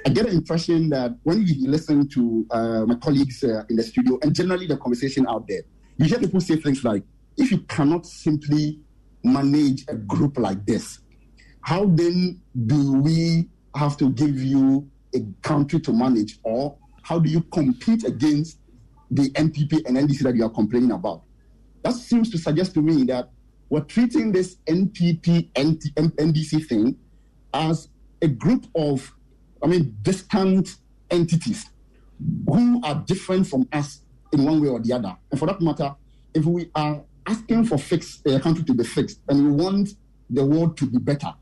I get an impression that when you listen to uh, my colleagues uh, in the studio and generally the conversation out there, you hear people say things like, if you cannot simply manage a group like this, how then do we have to give you a country to manage? Or how do you compete against the NPP and NDC that you are complaining about? That seems to suggest to me that we're treating this NPP NDC thing as a group of, I mean, distant entities who are different from us in one way or the other. And for that matter, if we are asking for fix a country to be fixed and we want the world to be better,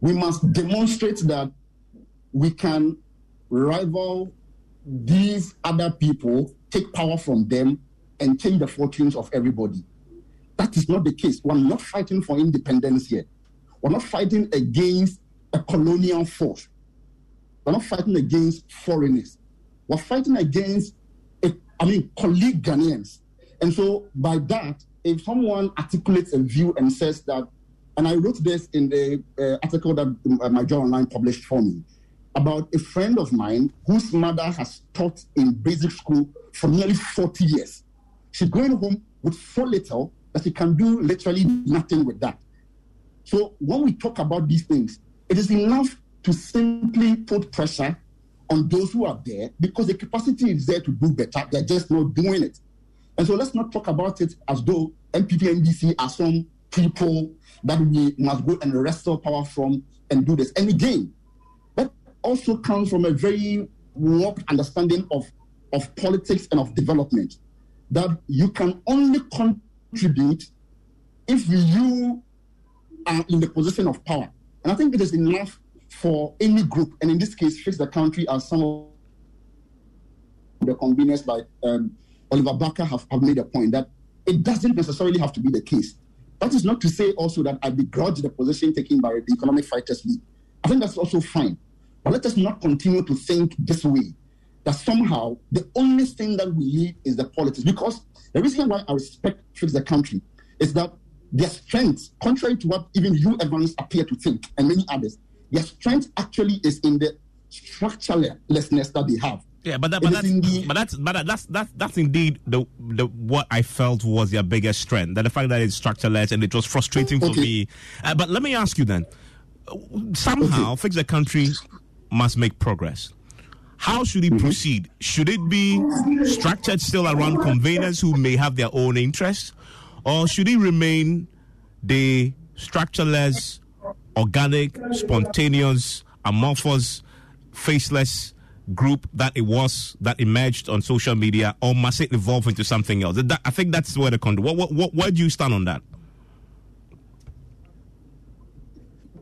we must demonstrate that we can rival these other people, take power from them, and change the fortunes of everybody. That is not the case. We're not fighting for independence yet. We're not fighting against a colonial force. We're not fighting against foreigners. We're fighting against, a, I mean, colleague Ghanaians. And so by that, if someone articulates a view and says that, and I wrote this in the uh, article that uh, my journal online published for me, about a friend of mine whose mother has taught in basic school for nearly 40 years. She's going home with so little that she can do literally nothing with that. So when we talk about these things, it is enough to simply put pressure on those who are there because the capacity is there to do better. They're just not doing it. And so let's not talk about it as though NPP and NDC are some people that we must go and wrestle power from and do this. And again, that also comes from a very warped understanding of, of politics and of development. That you can only contribute if you are in the position of power. And I think it is enough for any group, and in this case, fix the country as some of the convenience by um, Oliver Barker have, have made a point that it doesn't necessarily have to be the case. That is not to say also that I begrudge the position taken by the Economic Fighters League. I think that's also fine. But let us not continue to think this way that somehow the only thing that we need is the politics. Because the reason why I respect the Country is that their strength, contrary to what even you, Evans, appear to think, and many others, their strength actually is in the structurelessness that they have. Yeah, but that, but that's but that's but that's that's that's indeed the the what I felt was their biggest strength. That the fact that it's structureless and it was frustrating for Okay. me. Uh, but let me ask you then: somehow, fix the country must make progress. How should it proceed? Should it be structured still around conveners who may have their own interests, or should it remain the structureless, organic, spontaneous, amorphous, faceless group that it was that emerged on social media, or must it evolve into something else? That- I think that's where the con. What, what, what, where do you stand on that?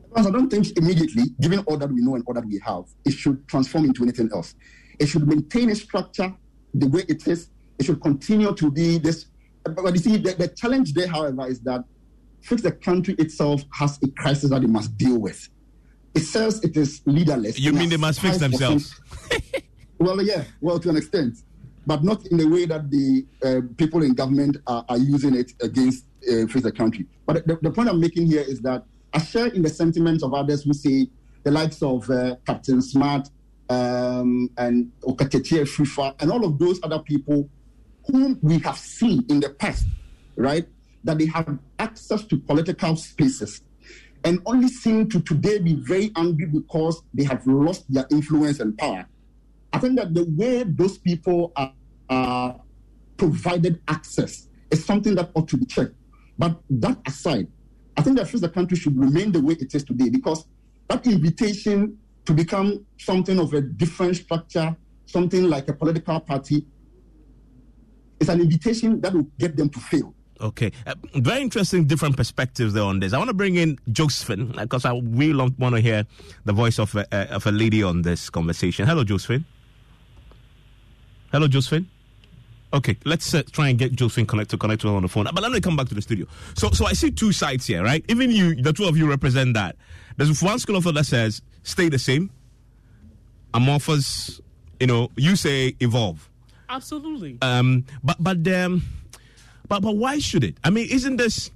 Because I don't think immediately, given all that we know and all that we have, it should transform into anything else. It should maintain its structure the way it is. It should continue to be this. But you see, the, the challenge there, however, is that fix the country itself has a crisis that it must deal with. It says it is leaderless. You mean they must fix themselves? well, yeah, well, to an extent, but not in the way that the uh, people in government are, are using it against uh, the country. But the, the point I'm making here is that I share in the sentiments of others who say the likes of uh, Captain Smart um, and Okatetie Fifa and all of those other people whom we have seen in the past, right, that they have access to political spaces and only seem to today be very angry because they have lost their influence and power. I think that the way those people are, are provided access is something that ought to be checked. But that aside, I think that first the country should remain the way it is today because that invitation to become something of a different structure, something like a political party, is an invitation that will get them to fail. Okay, uh, very interesting, different perspectives there on this. I want to bring in Josephine because I really want to hear the voice of a, uh, of a lady on this conversation. Hello, Josephine. Hello, Josephine. Okay, let's uh, try and get Josephine connect to connect to her on the phone. But let me come back to the studio. So, so I see two sides here, right? Even you, the two of you represent that. There's one school of thought that says stay the same. Amorphous, you know, you say evolve. Absolutely. Um, but but um, but but why should it? I mean, isn't this?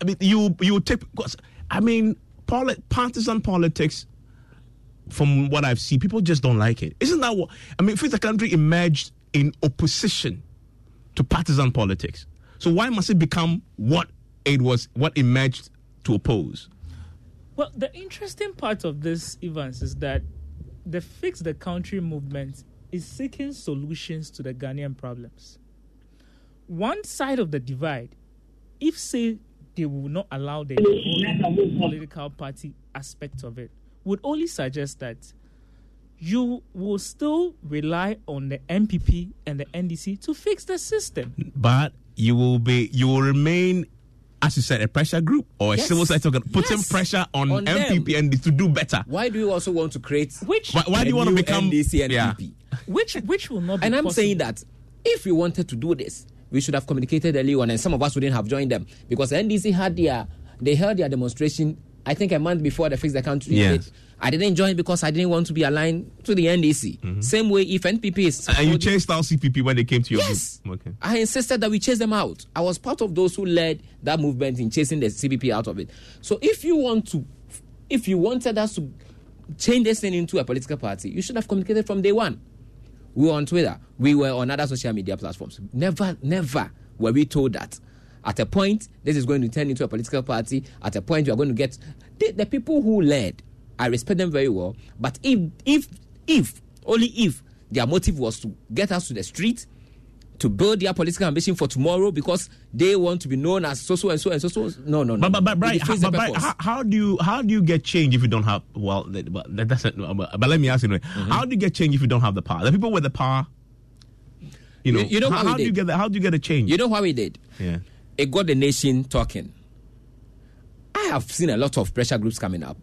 I mean, you you take. I mean, poli- partisan politics. From what I've seen, people just don't like it. Isn't that what? I mean, if the country emerged in opposition to partisan politics, so why must it become what it was? What emerged to oppose? Well, the interesting part of this, Evans, is that the Fix the Country movement is seeking solutions to the Ghanaian problems. One side of the divide, if say they will not allow the political party aspect of it, would only suggest that you will still rely on the NPP and the NDC to fix the system. But you will be, you will remain, as you said, a pressure group or a Yes. civil society organ, putting Yes. pressure on, On them. NPP and to do better. Why do you also want to create which? Why, why do you want to become? NDC and yeah. PP? Which which will not be And I'm possible. saying that if you wanted to do this, we should have communicated early on, and some of us wouldn't have joined them because NDC had their they held their demonstration. I think a month before they fixed the country. Yes. I didn't join because I didn't want to be aligned to the NDC. Same way, if NPP is Mm-hmm. And you chased out CPP when they came to your Yes. group. Okay. I insisted that we chase them out. I was part of those who led that movement in chasing the CPP out of it. So if you want to, if you wanted us to change this thing into a political party, you should have communicated from day one. We were on Twitter. We were on other social media platforms. Never, never were we told that. At a point, this is going to turn into a political party. At a point, you are going to get the, the people who led. I respect them very well. But if, if, if Only if their motive was to get us to the street, to build their political ambition for tomorrow because they want to be known as so so and so and so so. No, no, no. But but but, Brian, how, but Brian, how, how do you how do you get change if you don't have well that, but that doesn't but, but let me ask you anyway. Mm-hmm. How do you get change if you don't have the power? The people with the power, you know, You- you know how, how do you get the, how do you get a change? You know how we did? Yeah. It got the nation talking. I have seen a lot of pressure groups coming up.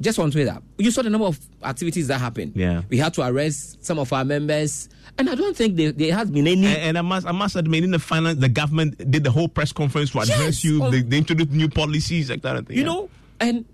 Just one way that you saw the number of activities that happened. Yeah. We had to arrest some of our members, and I don't think there, there has been any. And, and I must I must admit, in the finance, the government did the whole press conference to address Yes, you. they, they introduced new policies, like that. thing, you yeah. know, and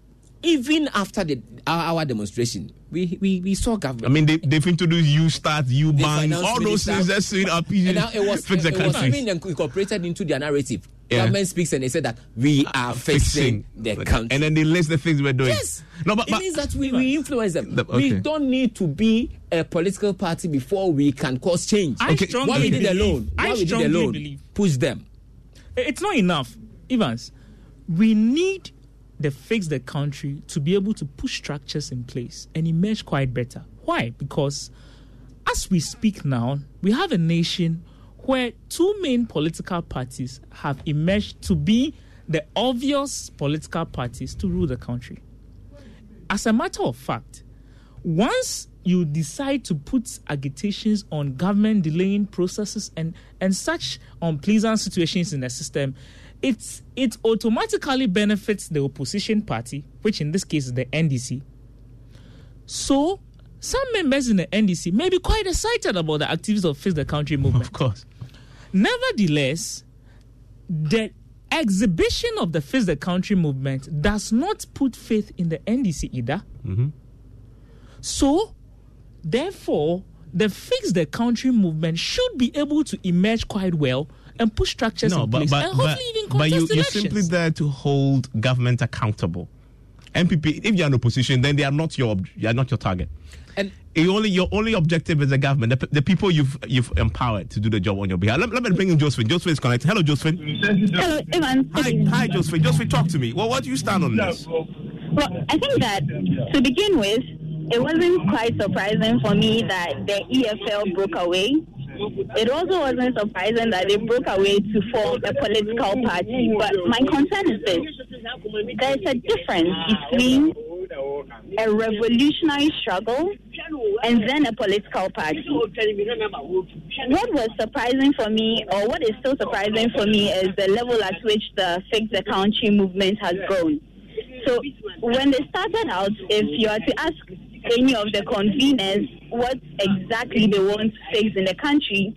even after the our, our demonstration, we, we we saw government. I mean, they, they've introduced you start, you The bank, all those minister- things. That's it. Up, and now it was, fix the it was country. even incorporated into their narrative. Yeah. Government speaks and they said that we uh, are fixing, the country. and then they list the things we're doing. Yes. No, but, it means that we, we influence them. The- We don't need to be a political party before we can cause change. I Okay. strongly what we did believe- alone, I what we did strongly alone, believe- push them. It's not enough, Evans. We need the fix the country to be able to put structures in place and emerge quite better. Why? Because as we speak now, we have a nation where two main political parties have emerged to be the obvious political parties to rule the country. As a matter of fact, once you decide to put agitations on government delaying processes and, and such unpleasant situations in the system, it's, it automatically benefits the opposition party, which in this case is the NDC. So, some members in the NDC may be quite excited about the activities of Fix the Country movement. Of course. Nevertheless, the exhibition of the Fix the Country movement does not put faith in the NDC either. Mm-hmm. So, therefore, the Fix the Country movement should be able to emerge quite well and put structures no, in but place but, and hopefully but, even but contest you, you're simply there to hold government accountable. NPP, if you're in opposition, then they are not your ob- they are not your target. And you only your only objective is the government, the, the people you've you've empowered to do the job on your behalf. Let, let me bring in Josephine. Josephine is connected. Hello, Josephine. Hello, Ivan. Hi, hi, Josephine. Josephine, talk to me. Well, what do you stand on this? Well, I think that to begin with, it wasn't quite surprising for me that the EFL broke away. It also wasn't surprising that they broke away to form a political party. But my concern is this there's a difference between a revolutionary struggle and then a political party. What was surprising for me, or what is still surprising for me, is the level at which the Fix the Country movement has grown. So when they started out, if you are to ask any of the conveners what exactly they want to fix in the country,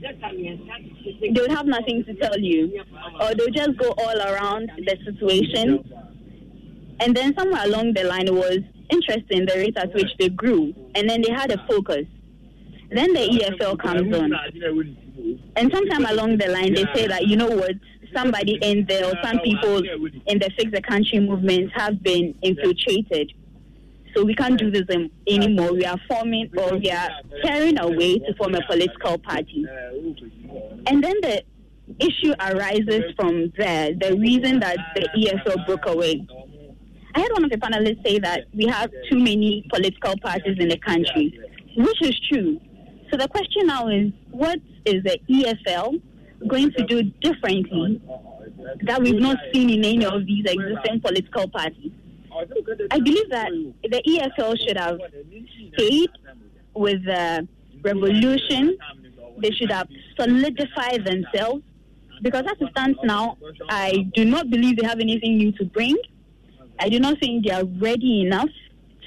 they would have nothing to tell you. Or they'll just go all around the situation. And then somewhere along the line was interesting the rate at which they grew. And then they had a focus. Then the EFL comes on. And sometime along the line they say that, you know what, somebody in there or some people in the Fix the Country movement have been infiltrated. So we can't do this anymore. We are forming or we are tearing away to form a political party. And then the issue arises from there, the reason that the EFL broke away. I had one of the panelists say that we have too many political parties in the country, which is true. So the question now is, what is the EFL going to do differently that we've not seen in any of these existing political parties? I believe that the EFL should have stayed with the revolution. They should have solidified themselves because as it stands now, I do not believe they have anything new to bring. I do not think they are ready enough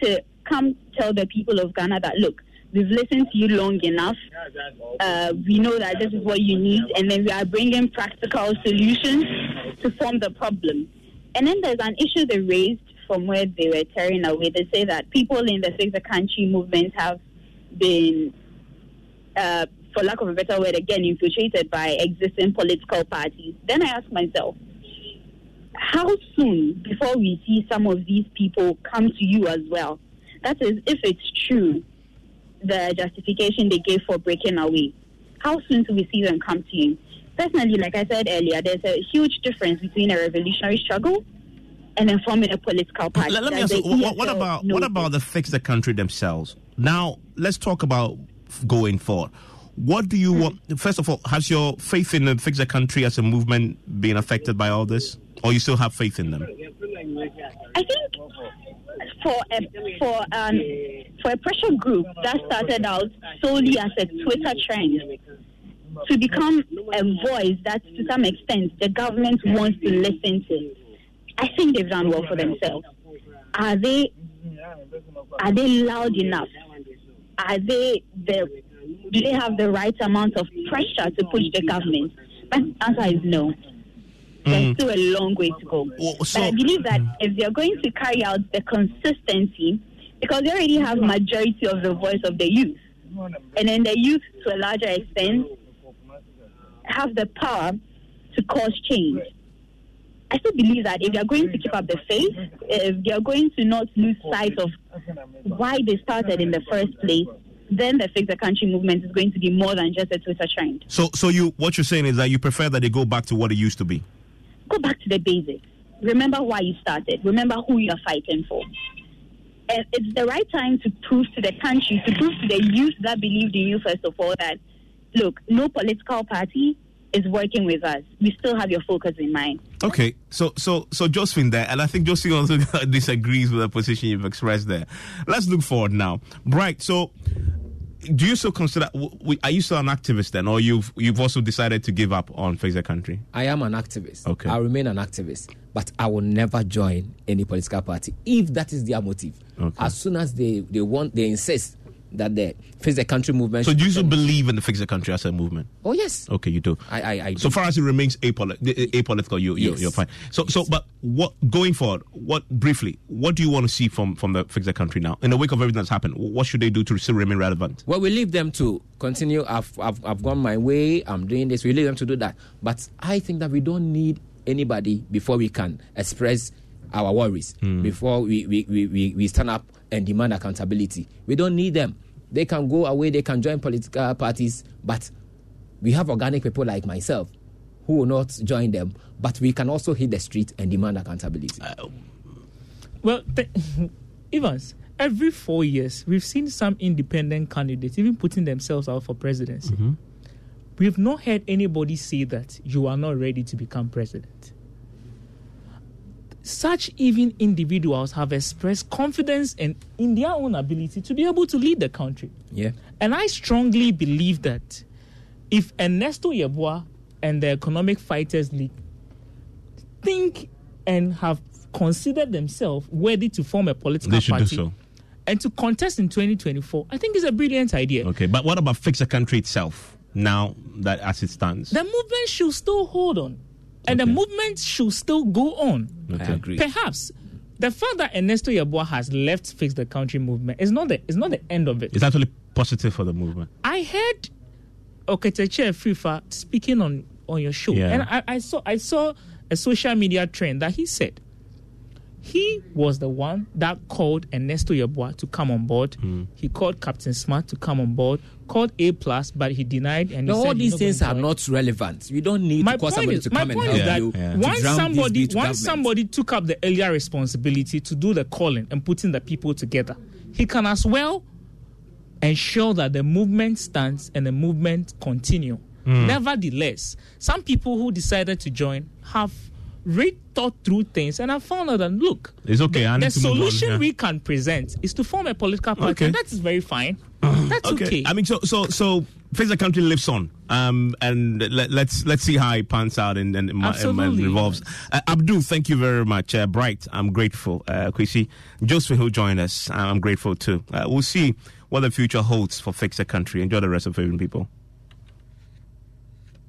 to come tell the people of Ghana that look, we've listened to you long enough. Uh, we know that this is what you need, and then we are bringing practical solutions to form the problem. And then there's an issue they raised from where they were tearing away. They say that people in the Fix the Country movement have been, uh, for lack of a better word, again, infiltrated by existing political parties. Then I ask myself, how soon before we see some of these people come to you as well? That is, if it's true, the justification they gave for breaking away. How soon do we see them come to you? Personally, like I said earlier, there's a huge difference between a revolutionary struggle and then forming a political party. Let, let me ask you, what, what about knows what about the fix the country themselves? now let's talk about going forward. What do you want? First of all, has your faith in the Fix the Country as a movement been affected by all this, or you still have faith in them? I think for a for um for a pressure group that started out solely as a Twitter trend to become a voice that to some extent the government wants to listen to, I think they've done well for themselves. Are they are they loud enough? Are they the do they have the right amount of pressure to push the government? But the answer is no. There's hmm. still a long way to go. but I believe that hmm. if they're going to carry out the consistency, because they already have majority of the voice of the youth, and then the youth to a larger extent have the power to cause change. I still believe that if they're going to keep up the faith, if they're going to not lose sight of why they started in the first place, then the Fix the Country movement is going to be more than just a Twitter trend. So, so you what you're saying is that you prefer that they go back to what it used to be. Go back to the basics. Remember why you started. Remember who you're fighting for. And it's the right time to prove to the country, to prove to the youth that believed in you, first of all, that look, no political party is working with us. We still have your focus in mind. Okay, so so so Josephine there, and I think Josephine also disagrees with the position you've expressed there. Let's look forward now. Bright. So, do you still consider? w- w- Are you still an activist then, or you've you've also decided to give up on Fix the Country? I am an activist. Okay. I remain an activist, but I will never join any political party if that is their motive. Okay. As soon as they, they want, they insist that the fix the country movement. So, do you still believe in the Fix the Country as a movement? Oh yes. Okay, you do. I I, I So far as it remains apoli- apolitical, you, you Yes. you're fine. So so, but what going forward? What briefly? What do you want to see from from the Fix the Country now? In the wake of everything that's happened, what should they do to still remain relevant? Well, we leave them to continue. I've, I've, I've gone my way. I'm doing this. We leave them to do that. But I think that we don't need anybody before we can express our worries, hmm. before we, we, we, we, we stand up and demand accountability. We don't need them. They can go away, they can join political parties, but we have organic people like myself who will not join them, but we can also hit the street and demand accountability. Uh, well, th- Evans, every four years, we've seen some independent candidates even putting themselves out for presidency. Mm-hmm. We've not heard anybody say that you are not ready to become president. Such even individuals have expressed confidence in, in their own ability to be able to lead the country. Yeah. And I strongly believe that if Ernesto Yeboah and the Economic Fighters League think and have considered themselves worthy to form a political They should do party so. and to contest in 2024, I think it's a brilliant idea. Okay, but what about Fix the Country itself? Now that as it stands, The movement should still hold on, and the movement should still go on. Okay. I agree. Perhaps the fact that Ernesto Yeboah has left Fix the Country movement is not the is not the end of it. it's actually positive for the movement. I heard Oketeche Fifa speaking on on your show, Yeah. and I, I saw I saw a social media trend that he said he was the one that called Ernesto Yeboah to come on board. Hmm. He called Captain Smart to come on board. Called A plus, but he denied. And No, all said he's these things are not relevant. You don't need My to call point somebody is- to come and help is that you. to once somebody this beat to once government. somebody took up the earlier responsibility to do the calling and putting the people together, he can as well ensure that the movement stands and the movement continue. Hmm. Nevertheless, some people who decided to join have re thought through things and have found out that look, It's okay. I the need to move on, solution yeah. we can present is to form a political party. Okay. And that is very fine. That's okay. I mean, so so so Fix the Country lives on, um, and let, let's let's see how it pans out and and, and, and revolves. Uh, Abdul, thank you very much. Uh, Bright, I'm grateful. Uh, Kwesi, Joseph, who joined us, I'm grateful too. Uh, we'll see what the future holds for Fix the Country. Enjoy the rest of it, people.